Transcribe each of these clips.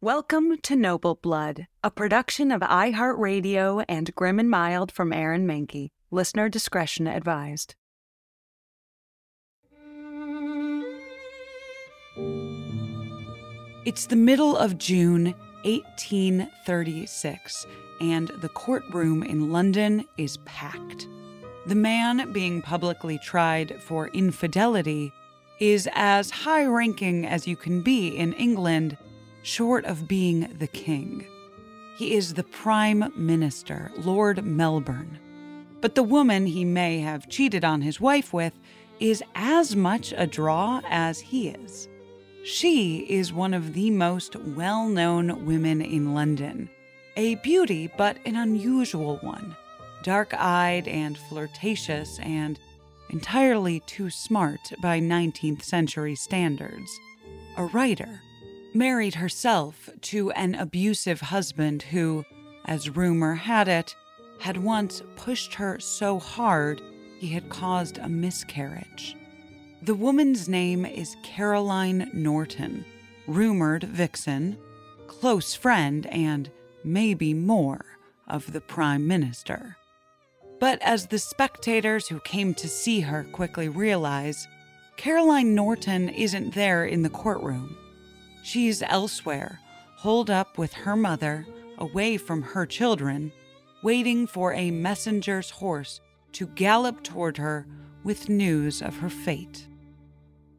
Welcome to Noble Blood, a production of iHeartRadio and Grim and Mild from Aaron Mahnke. Listener discretion advised. It's the middle of June 1836, and the courtroom in London is packed. The man being publicly tried for infidelity is as high ranking as you can be in England, short of being the king. He is the Prime Minister, Lord Melbourne. But the woman he may have cheated on his wife with is as much a draw as he is. She is one of the most well known women in London, a beauty, but an unusual one, dark eyed and flirtatious, and entirely too smart by 19th century standards. A writer, married herself to an abusive husband who, as rumor had it, had once pushed her so hard he had caused a miscarriage. The woman's name is Caroline Norton, rumored vixen, close friend, and maybe more of the Prime Minister. But as the spectators who came to see her quickly realize, Caroline Norton isn't there in the courtroom. She's elsewhere, holed up with her mother, away from her children, waiting for a messenger's horse to gallop toward her with news of her fate.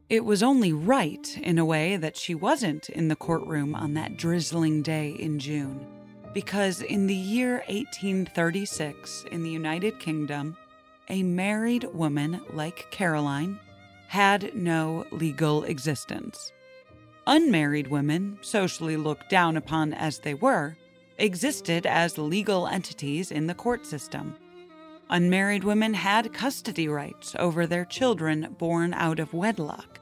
It was only right, in a way, that she wasn't in the courtroom on that drizzling day in June, because in the year 1836 in the United Kingdom, a married woman like Caroline had no legal existence. Unmarried women, socially looked down upon as they were, existed as legal entities in the court system. Unmarried women had custody rights over their children born out of wedlock.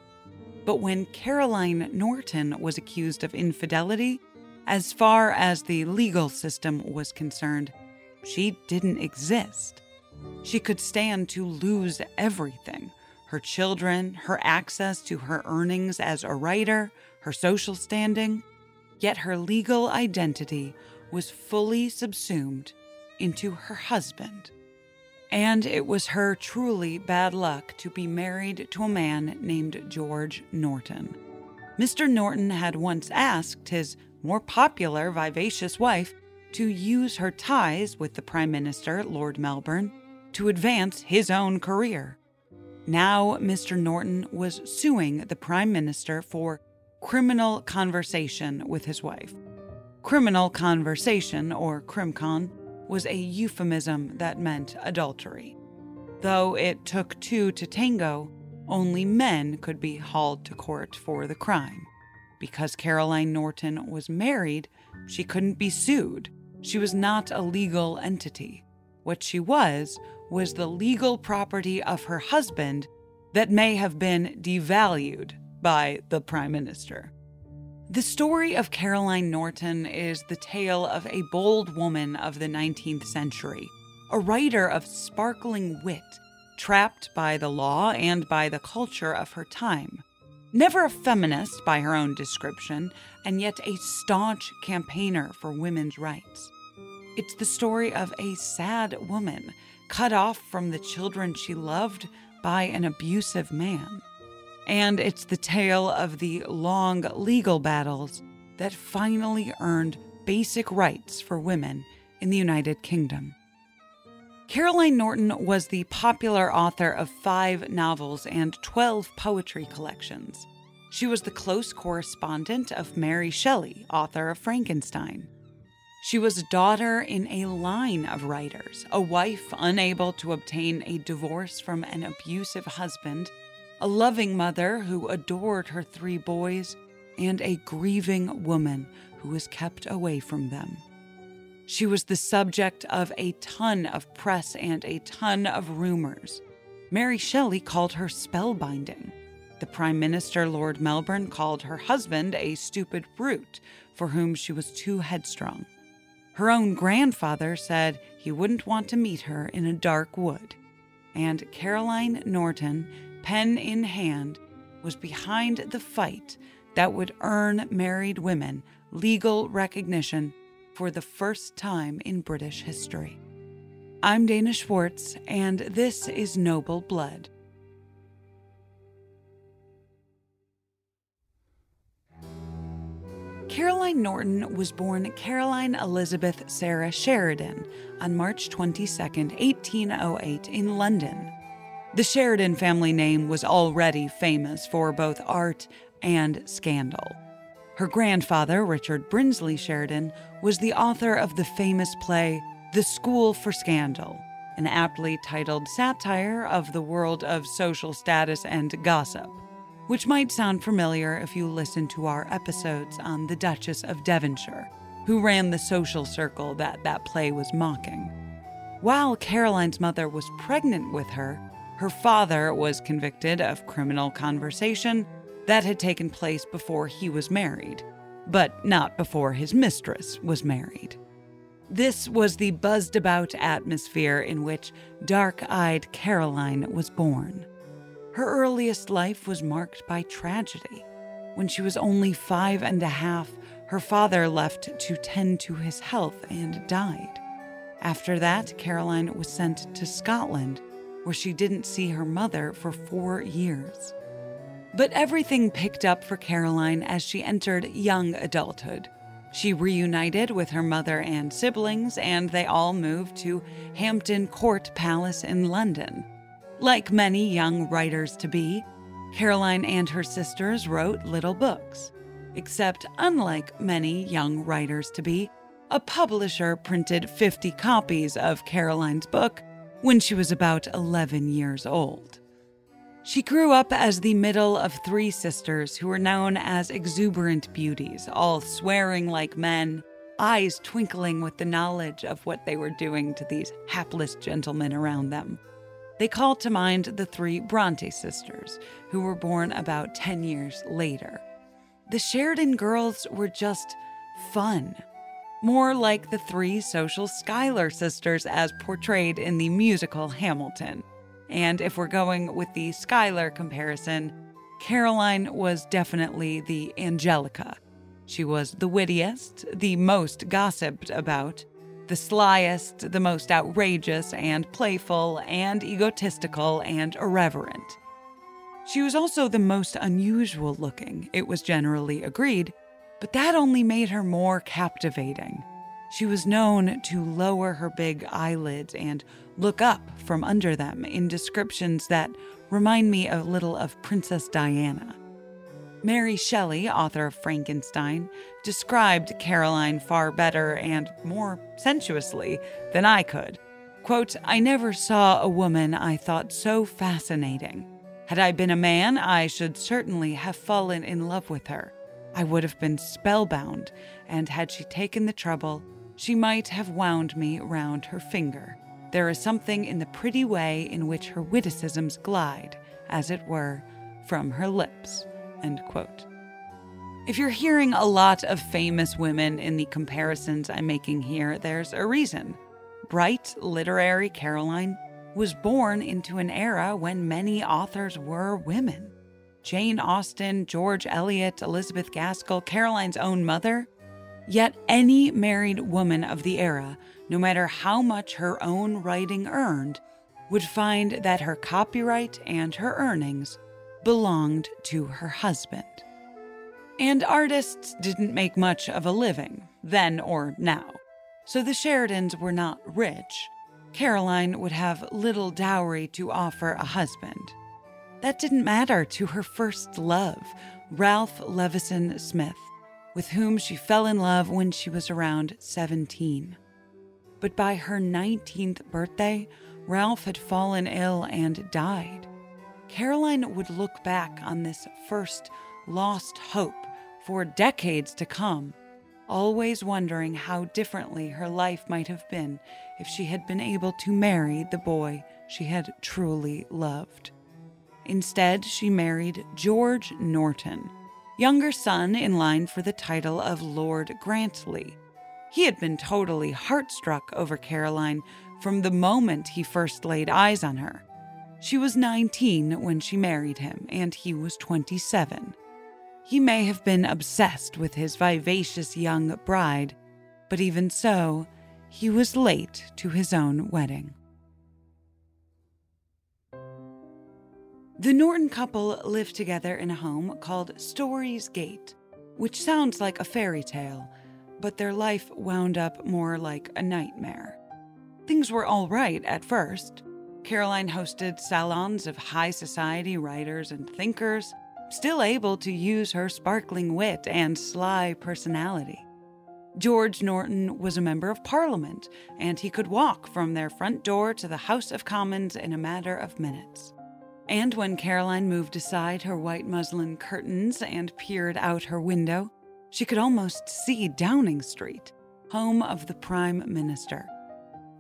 But when Caroline Norton was accused of infidelity, as far as the legal system was concerned, she didn't exist. She could stand to lose everything her children, her access to her earnings as a writer, her social standing. Yet her legal identity was fully subsumed into her husband. And it was her truly bad luck to be married to a man named George Norton. Mr. Norton had once asked his more popular, vivacious wife to use her ties with the Prime Minister, Lord Melbourne, to advance his own career. Now, Mr. Norton was suing the Prime Minister for criminal conversation with his wife. Criminal conversation, or crimcon, was a euphemism that meant adultery. Though it took two to tango, only men could be hauled to court for the crime. Because Caroline Norton was married, she couldn't be sued. She was not a legal entity. What she was was the legal property of her husband that may have been devalued by the Prime Minister. The story of Caroline Norton is the tale of a bold woman of the 19th century, a writer of sparkling wit, trapped by the law and by the culture of her time. Never a feminist by her own description, and yet a staunch campaigner for women's rights. It's the story of a sad woman cut off from the children she loved by an abusive man and it's the tale of the long legal battles that finally earned basic rights for women in the United Kingdom. Caroline Norton was the popular author of five novels and 12 poetry collections. She was the close correspondent of Mary Shelley, author of Frankenstein. She was a daughter in a line of writers, a wife unable to obtain a divorce from an abusive husband a loving mother who adored her three boys, and a grieving woman who was kept away from them. She was the subject of a ton of press and a ton of rumors. Mary Shelley called her spellbinding. The Prime Minister, Lord Melbourne, called her husband a stupid brute for whom she was too headstrong. Her own grandfather said he wouldn't want to meet her in a dark wood. And Caroline Norton, pen in hand, was behind the fight that would earn married women legal recognition for the first time in British history. I'm Dana Schwartz, and this is Noble Blood. Caroline Norton was born Caroline Elizabeth Sarah Sheridan on March 22, 1808, in London. The Sheridan family name was already famous for both art and scandal. Her grandfather, Richard Brinsley Sheridan, was the author of the famous play The School for Scandal, an aptly titled satire of the world of social status and gossip, which might sound familiar if you listen to our episodes on the Duchess of Devonshire, who ran the social circle that that play was mocking. While Caroline's mother was pregnant with her, her father was convicted of criminal conversation that had taken place before he was married, but not before his mistress was married. This was the buzzed about atmosphere in which dark eyed Caroline was born. Her earliest life was marked by tragedy. When she was only five and a half, her father left to tend to his health and died. After that, Caroline was sent to Scotland, where she didn't see her mother for four years. But everything picked up for Caroline as she entered young adulthood. She reunited with her mother and siblings, and they all moved to Hampton Court Palace in London. Like many young writers to be, Caroline and her sisters wrote little books. Except, unlike many young writers to be, a publisher printed 50 copies of Caroline's book when she was about 11 years old. She grew up as the middle of three sisters who were known as exuberant beauties, all swearing like men, eyes twinkling with the knowledge of what they were doing to these hapless gentlemen around them. They called to mind the three Bronte sisters, who were born about 10 years later. The Sheridan girls were just fun, more like the three social Schuyler sisters as portrayed in the musical Hamilton. And if we're going with the Schuyler comparison, Caroline was definitely the Angelica. She was the wittiest, the most gossiped about, the slyest, the most outrageous and playful and egotistical and irreverent. She was also the most unusual looking, it was generally agreed, but that only made her more captivating. She was known to lower her big eyelids and look up from under them in descriptions that remind me a little of Princess Diana. Mary Shelley, author of Frankenstein, described Caroline far better and more sensuously than I could. Quote, I never saw a woman I thought so fascinating. Had I been a man, I should certainly have fallen in love with her. I would have been spellbound, and had she taken the trouble, she might have wound me round her finger. There is something in the pretty way in which her witticisms glide, as it were, from her lips. If you're hearing a lot of famous women in the comparisons I'm making here, there's a reason. Bright, literary Caroline was born into an era when many authors were women. Jane Austen, George Eliot, Elizabeth Gaskell, Caroline's own mother, Yet any married woman of the era, no matter how much her own writing earned, would find that her copyright and her earnings belonged to her husband. And artists didn't make much of a living, then or now. So the Sheridans were not rich. Caroline would have little dowry to offer a husband. That didn't matter to her first love, Ralph Levison Smith with whom she fell in love when she was around 17. But by her 19th birthday, Ralph had fallen ill and died. Caroline would look back on this first lost hope for decades to come always wondering how differently her life might have been if she had been able to marry the boy she had truly loved. Instead, she married George Norton, younger son in line for the title of Lord Grantley. He had been totally heartstruck over Caroline from the moment he first laid eyes on her. She was 19 when she married him, and he was 27. He may have been obsessed with his vivacious young bride, but even so, he was late to his own wedding. The Norton couple lived together in a home called Storey's Gate, which sounds like a fairy tale, but their life wound up more like a nightmare. Things were all right at first. Caroline hosted salons of high society writers and thinkers, still able to use her sparkling wit and sly personality. George Norton was a member of Parliament, and he could walk from their front door to the House of Commons in a matter of minutes. And when Caroline moved aside her white muslin curtains and peered out her window, she could almost see Downing Street, home of the Prime Minister.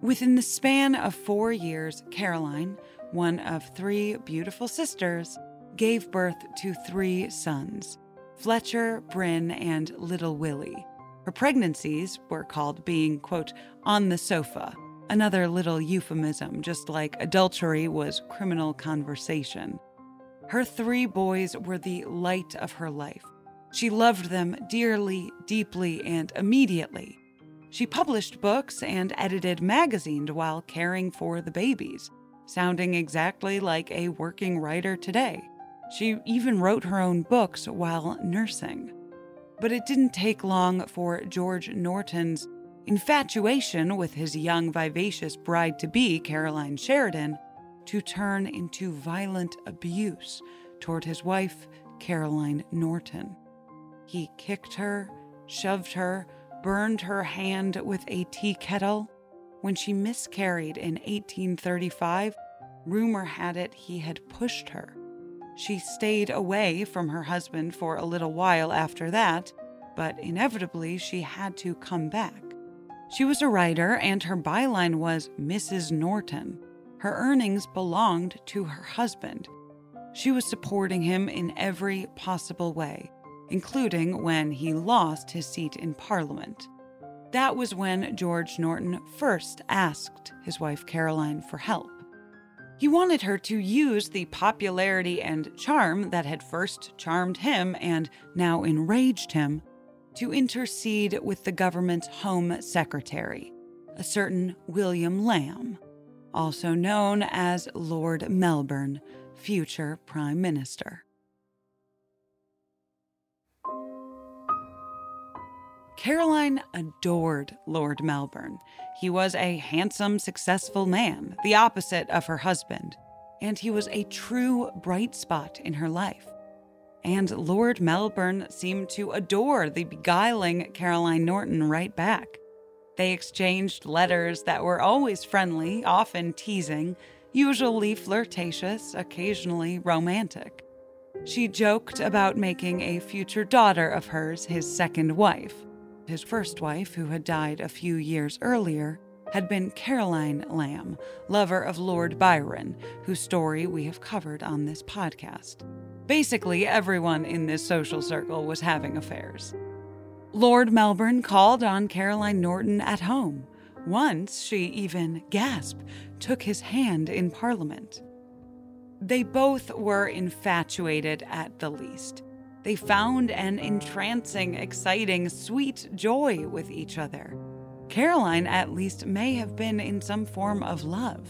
Within the span of four years, Caroline, one of three beautiful sisters, gave birth to three sons Fletcher, Bryn, and Little Willie. Her pregnancies were called being, quote, on the sofa, another little euphemism, just like adultery was criminal conversation. Her three boys were the light of her life. She loved them dearly, deeply, and immediately. She published books and edited magazines while caring for the babies, sounding exactly like a working writer today. She even wrote her own books while nursing. But it didn't take long for George Norton's infatuation with his young, vivacious bride to be, Caroline Sheridan, to turn into violent abuse toward his wife, Caroline Norton. He kicked her, shoved her, burned her hand with a tea kettle. When she miscarried in 1835, rumor had it he had pushed her. She stayed away from her husband for a little while after that, but inevitably she had to come back. She was a writer, and her byline was Mrs. Norton. Her earnings belonged to her husband. She was supporting him in every possible way, including when he lost his seat in Parliament. That was when George Norton first asked his wife Caroline for help. He wanted her to use the popularity and charm that had first charmed him and now enraged him to intercede with the government's Home Secretary, a certain William Lamb, also known as Lord Melbourne, future Prime Minister. Caroline adored Lord Melbourne. He was a handsome, successful man, the opposite of her husband, and he was a true bright spot in her life. And Lord Melbourne seemed to adore the beguiling Caroline Norton right back. They exchanged letters that were always friendly, often teasing, usually flirtatious, occasionally romantic. She joked about making a future daughter of hers his second wife. His first wife, who had died a few years earlier, had been Caroline Lamb, lover of Lord Byron, whose story we have covered on this podcast. Basically, everyone in this social circle was having affairs. Lord Melbourne called on Caroline Norton at home. Once, she even, gasp, took his hand in Parliament. They both were infatuated at the least. They found an entrancing, exciting, sweet joy with each other. Caroline, at least, may have been in some form of love.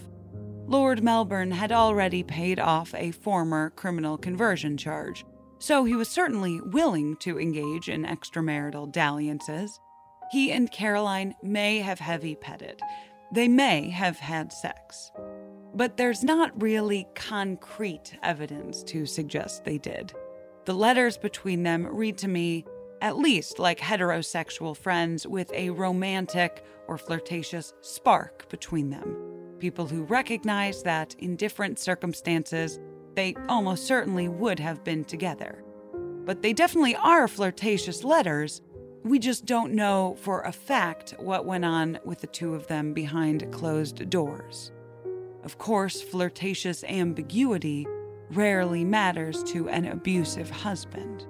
Lord Melbourne had already paid off a former criminal conversation charge, so he was certainly willing to engage in extramarital dalliances. He and Caroline may have heavy petted. They may have had sex. But there's not really concrete evidence to suggest they did. The letters between them read to me at least like heterosexual friends with a romantic or flirtatious spark between them. People who recognize that in different circumstances, they almost certainly would have been together. But they definitely are flirtatious letters We just don't know for a fact what went on with the two of them behind closed doors. Of course, flirtatious ambiguity rarely matters to an abusive husband.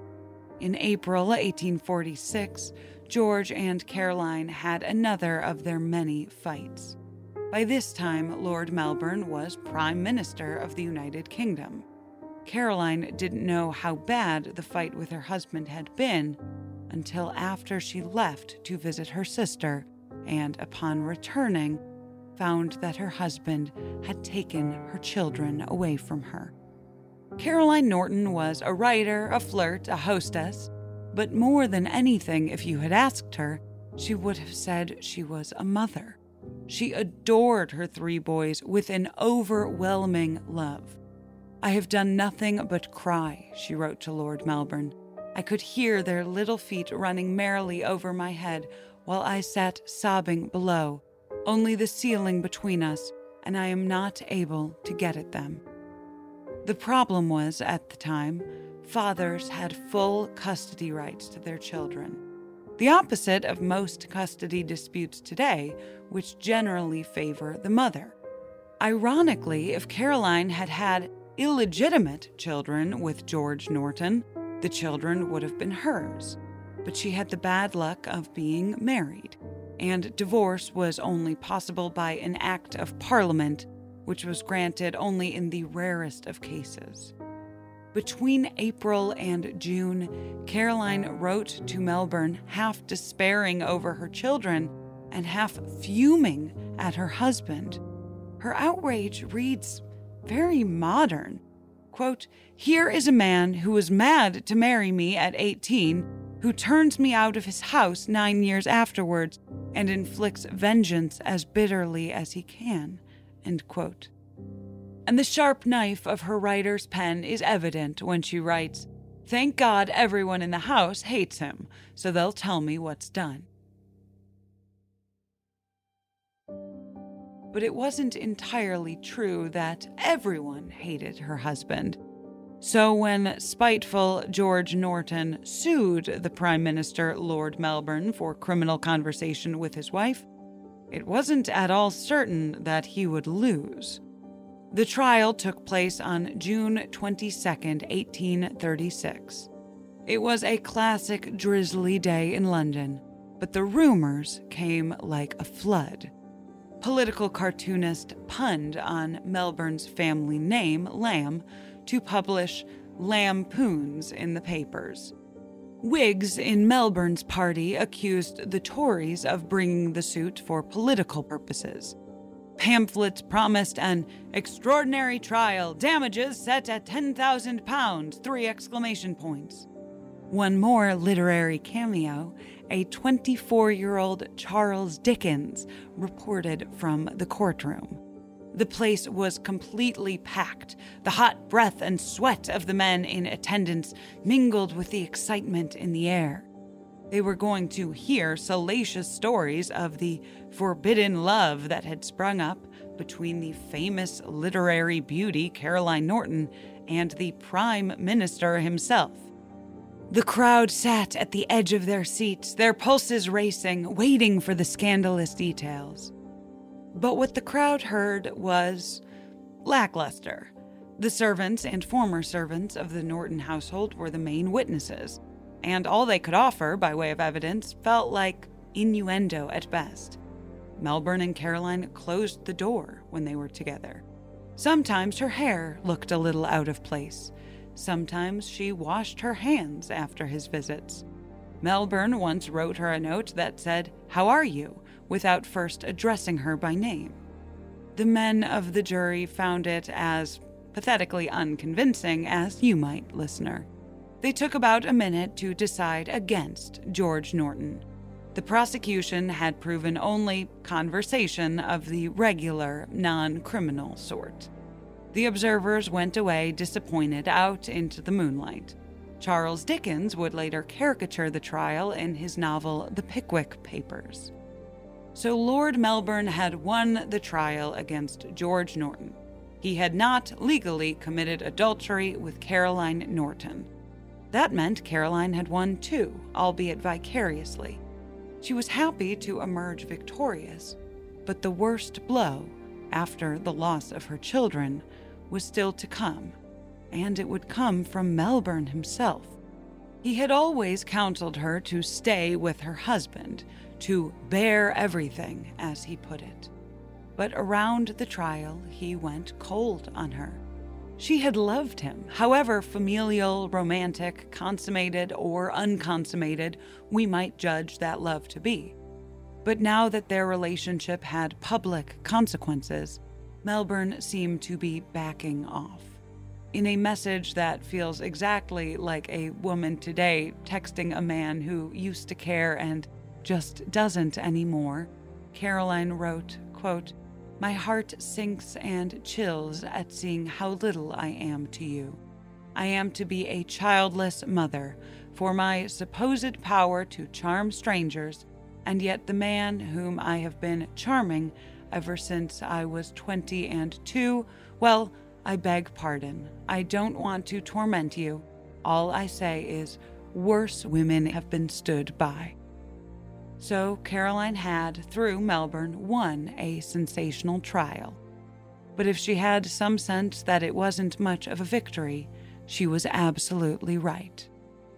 In April 1846, George and Caroline had another of their many fights. By this time, Lord Melbourne was Prime Minister of the United Kingdom. Caroline didn't know how bad the fight with her husband had been until after she left to visit her sister and, upon returning, found that her husband had taken her children away from her. Caroline Norton was a writer, a flirt, a hostess, but more than anything, if you had asked her, she would have said she was a mother. She adored her three boys with an overwhelming love. I have done nothing but cry, she wrote to Lord Melbourne. I could hear their little feet running merrily over my head while I sat sobbing below, only the ceiling between us, and I am not able to get at them. The problem was, at the time, fathers had full custody rights to their children. The opposite of most custody disputes today, which generally favor the mother. Ironically, if Caroline had had illegitimate children with George Norton, the children would have been hers. But she had the bad luck of being married, and divorce was only possible by an act of parliament, which was granted only in the rarest of cases. Between April and June, Caroline wrote to Melbourne, half despairing over her children and half fuming at her husband. Her outrage reads very modern. Quote, Here is a man who was mad to marry me at 18, who turns me out of his house nine years afterwards and inflicts vengeance as bitterly as he can. And the sharp knife of her writer's pen is evident when she writes, Thank God everyone in the house hates him, so they'll tell me what's done. but it wasn't entirely true that everyone hated her husband. So, when spiteful George Norton sued the Prime Minister, Lord Melbourne, for criminal conversation with his wife, it wasn't at all certain that he would lose. The trial took place on June 22, 1836. It was a classic drizzly day in London, but the rumors came like a flood political cartoonist punned on Melbourne's family name, Lamb, to publish lampoons in the papers. Whigs in Melbourne's party accused the Tories of bringing the suit for political purposes. Pamphlets promised an extraordinary trial, damages set at £10,000, three exclamation points. One more literary cameo a 24 year old Charles Dickens reported from the courtroom. The place was completely packed. The hot breath and sweat of the men in attendance mingled with the excitement in the air. They were going to hear salacious stories of the forbidden love that had sprung up between the famous literary beauty Caroline Norton and the Prime Minister himself. The crowd sat at the edge of their seats, their pulses racing, waiting for the scandalous details. But what the crowd heard was lackluster. The servants and former servants of the Norton household were the main witnesses, and all they could offer by way of evidence felt like innuendo at best. Melbourne and Caroline closed the door when they were together. Sometimes her hair looked a little out of place. Sometimes she washed her hands after his visits. Melbourne once wrote her a note that said, How are you? Without first addressing her by name. The men of the jury found it as pathetically unconvincing as you might, listener. They took about a minute to decide against George Norton. The prosecution had proven only conversation of the regular, non criminal sort. The observers went away disappointed out into the moonlight. Charles Dickens would later caricature the trial in his novel The Pickwick Papers. So Lord Melbourne had won the trial against George Norton. He had not legally committed adultery with Caroline Norton. That meant Caroline had won too, albeit vicariously. She was happy to emerge victorious, but the worst blow, after the loss of her children, was still to come, and it would come from Melbourne himself. He had always counseled her to stay with her husband, to bear everything, as he put it. But around the trial, he went cold on her. She had loved him, however familial, romantic, consummated, or unconsummated we might judge that love to be. But now that their relationship had public consequences, Melbourne seemed to be backing off. In a message that feels exactly like a woman today texting a man who used to care and just doesn't anymore, Caroline wrote, quote, my heart sinks and chills at seeing how little I am to you. I am to be a childless mother, for my supposed power to charm strangers, and yet the man whom I have been charming ever since I was twenty and two, well, I beg pardon. I don't want to torment you. All I say is, worse women have been stood by. So Caroline had, through Melbourne, won a sensational trial. But if she had some sense that it wasn't much of a victory, she was absolutely right.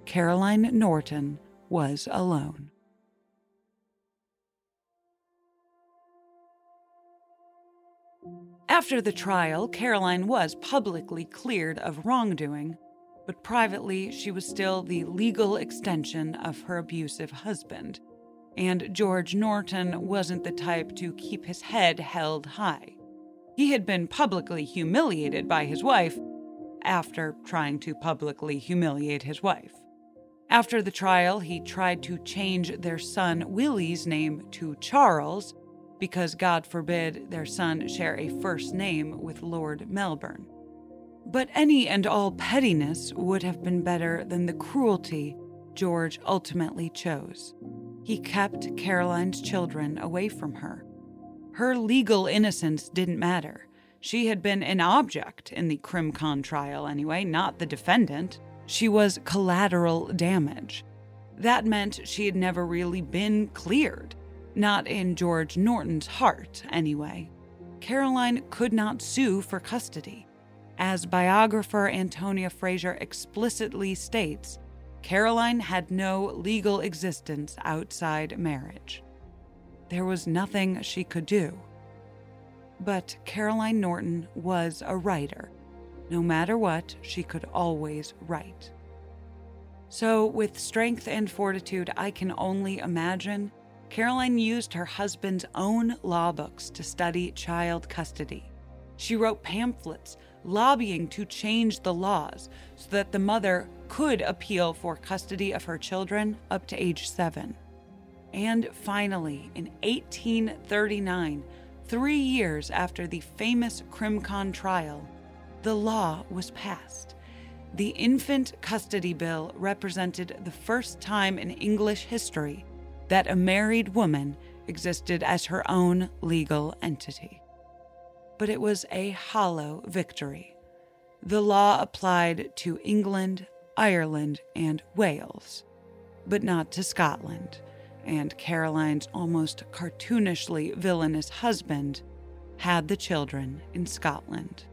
Caroline Norton was alone. After the trial, Caroline was publicly cleared of wrongdoing, but privately she was still the legal extension of her abusive husband and George Norton wasn't the type to keep his head held high. He had been publicly humiliated by his wife after trying to publicly humiliate his wife. After the trial, he tried to change their son Willie's name to Charles because, God forbid, their son share a first name with Lord Melbourne. But any and all pettiness would have been better than the cruelty George ultimately chose. He kept Caroline's children away from her. Her legal innocence didn't matter. She had been an object in the CrimCon trial, anyway, not the defendant. She was collateral damage. That meant she had never really been cleared. Not in George Norton's heart, anyway. Caroline could not sue for custody. As biographer Antonia Fraser explicitly states, Caroline had no legal existence outside marriage. There was nothing she could do. But Caroline Norton was a writer. No matter what, she could always write. So, with strength and fortitude I can only imagine, Caroline used her husband's own law books to study child custody. She wrote pamphlets lobbying to change the laws so that the mother could appeal for custody of her children up to age seven. And finally, in 1839, three years after the famous CrimCon trial, the law was passed. The Infant Custody Bill represented the first time in English history that a married woman existed as her own legal entity. But it was a hollow victory. The law applied to England, Ireland, and Wales, but not to Scotland, and Caroline's almost cartoonishly villainous husband had the children in Scotland.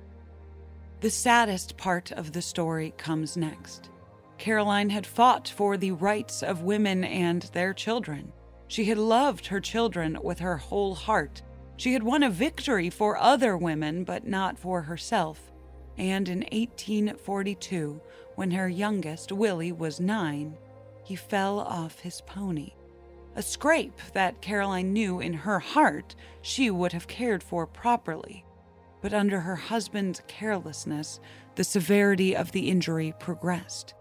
The saddest part of the story comes next. Caroline had fought for the rights of women and their children. She had loved her children with her whole heart. She had won a victory for other women, but not for herself. And in 1842, when her youngest, Willie, was nine, he fell off his pony. A scrape that Caroline knew in her heart she would have cared for properly. But under her husband's carelessness, the severity of the injury progressed.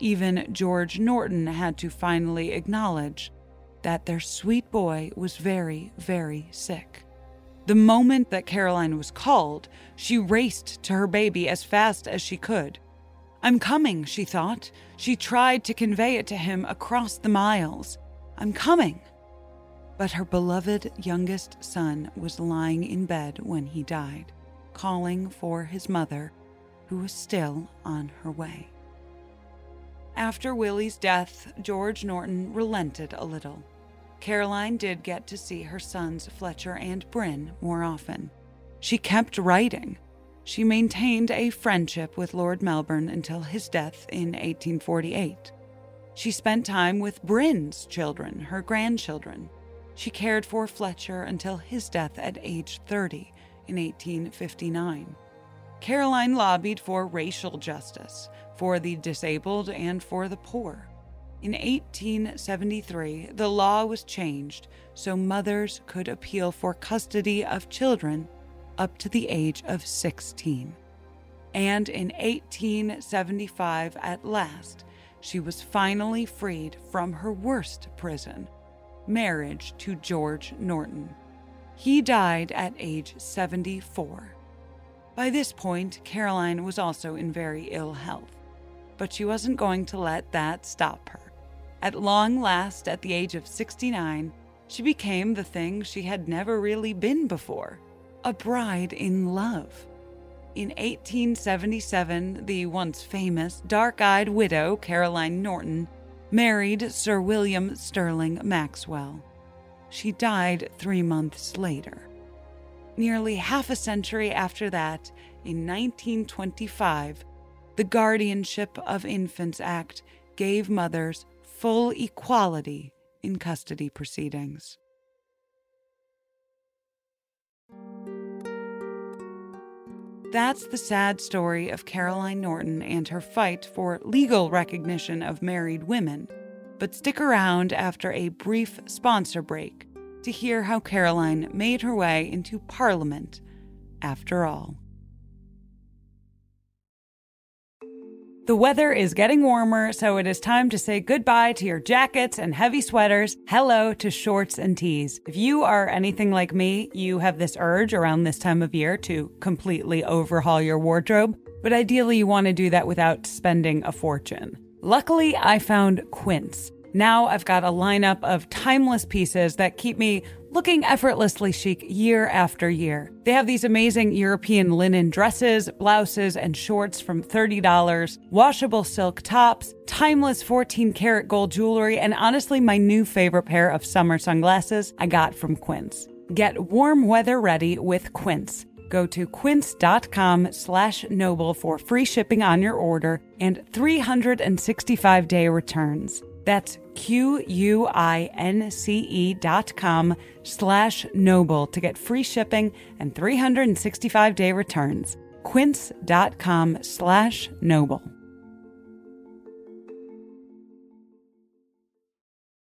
Even George Norton had to finally acknowledge that their sweet boy was very, very sick. The moment that Caroline was called, she raced to her baby as fast as she could. I'm coming, she thought. She tried to convey it to him across the miles. I'm coming. But her beloved youngest son was lying in bed when he died, calling for his mother, who was still on her way. After Willie's death, George Norton relented a little. Caroline did get to see her sons Fletcher and Bryn more often. She kept writing. She maintained a friendship with Lord Melbourne until his death in 1848. She spent time with Bryn's children, her grandchildren. She cared for Fletcher until his death at age 30 in 1859. Caroline lobbied for racial justice, for the disabled, and for the poor. In 1873, the law was changed so mothers could appeal for custody of children up to the age of 16. And in 1875, at last, she was finally freed from her worst prison marriage to George Norton. He died at age 74. By this point, Caroline was also in very ill health, but she wasn't going to let that stop her. At long last, at the age of 69, she became the thing she had never really been before a bride in love. In 1877, the once famous dark eyed widow Caroline Norton married Sir William Stirling Maxwell. She died three months later. Nearly half a century after that, in 1925, the Guardianship of Infants Act gave mothers full equality in custody proceedings. That's the sad story of Caroline Norton and her fight for legal recognition of married women. But stick around after a brief sponsor break to hear how Caroline made her way into Parliament after all. The weather is getting warmer, so it is time to say goodbye to your jackets and heavy sweaters. Hello to shorts and tees. If you are anything like me, you have this urge around this time of year to completely overhaul your wardrobe, but ideally you want to do that without spending a fortune. Luckily, I found Quince. Now I've got a lineup of timeless pieces that keep me looking effortlessly chic year after year. They have these amazing European linen dresses, blouses, and shorts from $30, washable silk tops, timeless 14 karat gold jewelry, and honestly, my new favorite pair of summer sunglasses I got from Quince. Get warm weather ready with Quince. Go to quince.com slash noble for free shipping on your order and 365 day returns. That's Q-U-I-N-C-E dot com slash noble to get free shipping and 365-day returns. quince.com slash noble.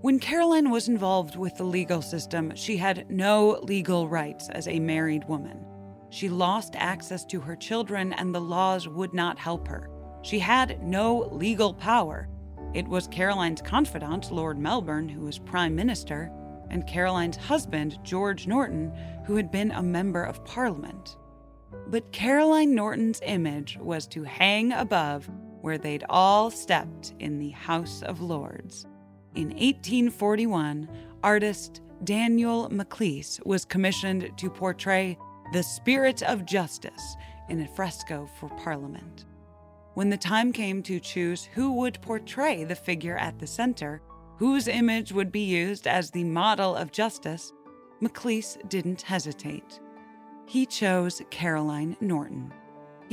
When Caroline was involved with the legal system, she had no legal rights as a married woman. She lost access to her children, and the laws would not help her. She had no legal power. It was Caroline's confidant, Lord Melbourne, who was Prime Minister, and Caroline's husband, George Norton, who had been a member of Parliament. But Caroline Norton's image was to hang above where they'd all stepped in the House of Lords. In 1841, artist Daniel Maclise was commissioned to portray the spirit of justice in a fresco for Parliament. When the time came to choose who would portray the figure at the center, whose image would be used as the model of justice, Maclise didn't hesitate. He chose Caroline Norton.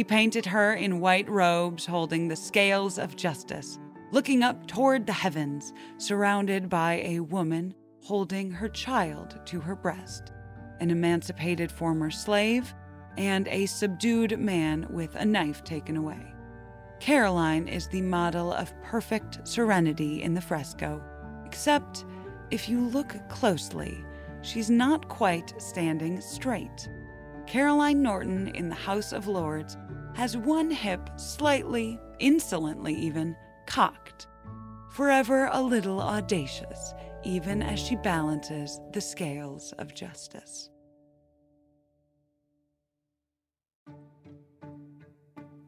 He painted her in white robes holding the scales of justice looking up toward the heavens, surrounded by a woman holding her child to her breast, an emancipated former slave, and a subdued man with a knife taken away. Caroline is the model of perfect serenity in the fresco, except if you look closely, she's not quite standing straight. Caroline Norton in the House of Lords has one hip slightly, insolently even, cocked, forever a little audacious, even as she balances the scales of justice.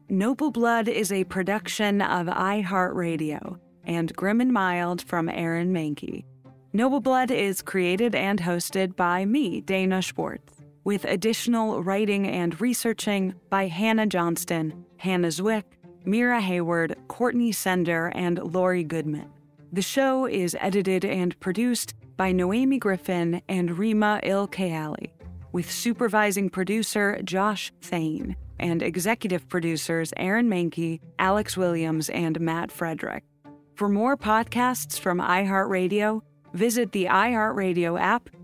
Noble Blood is a production of iHeartRadio and Grim and Mild from Aaron Mahnke. Noble Blood is created and hosted by me, Dana Schwartz, with additional writing and researching by Hannah Johnston, Hannah Zwick, Mira Hayward, Courtney Sender, and Lori Goodman. The show is edited and produced by Noemi Griffin and Rima Ilkayali, with supervising producer Josh Thane and executive producers Aaron Mahnke, Alex Williams, and Matt Frederick. For more podcasts from iHeartRadio, visit the iHeartRadio app,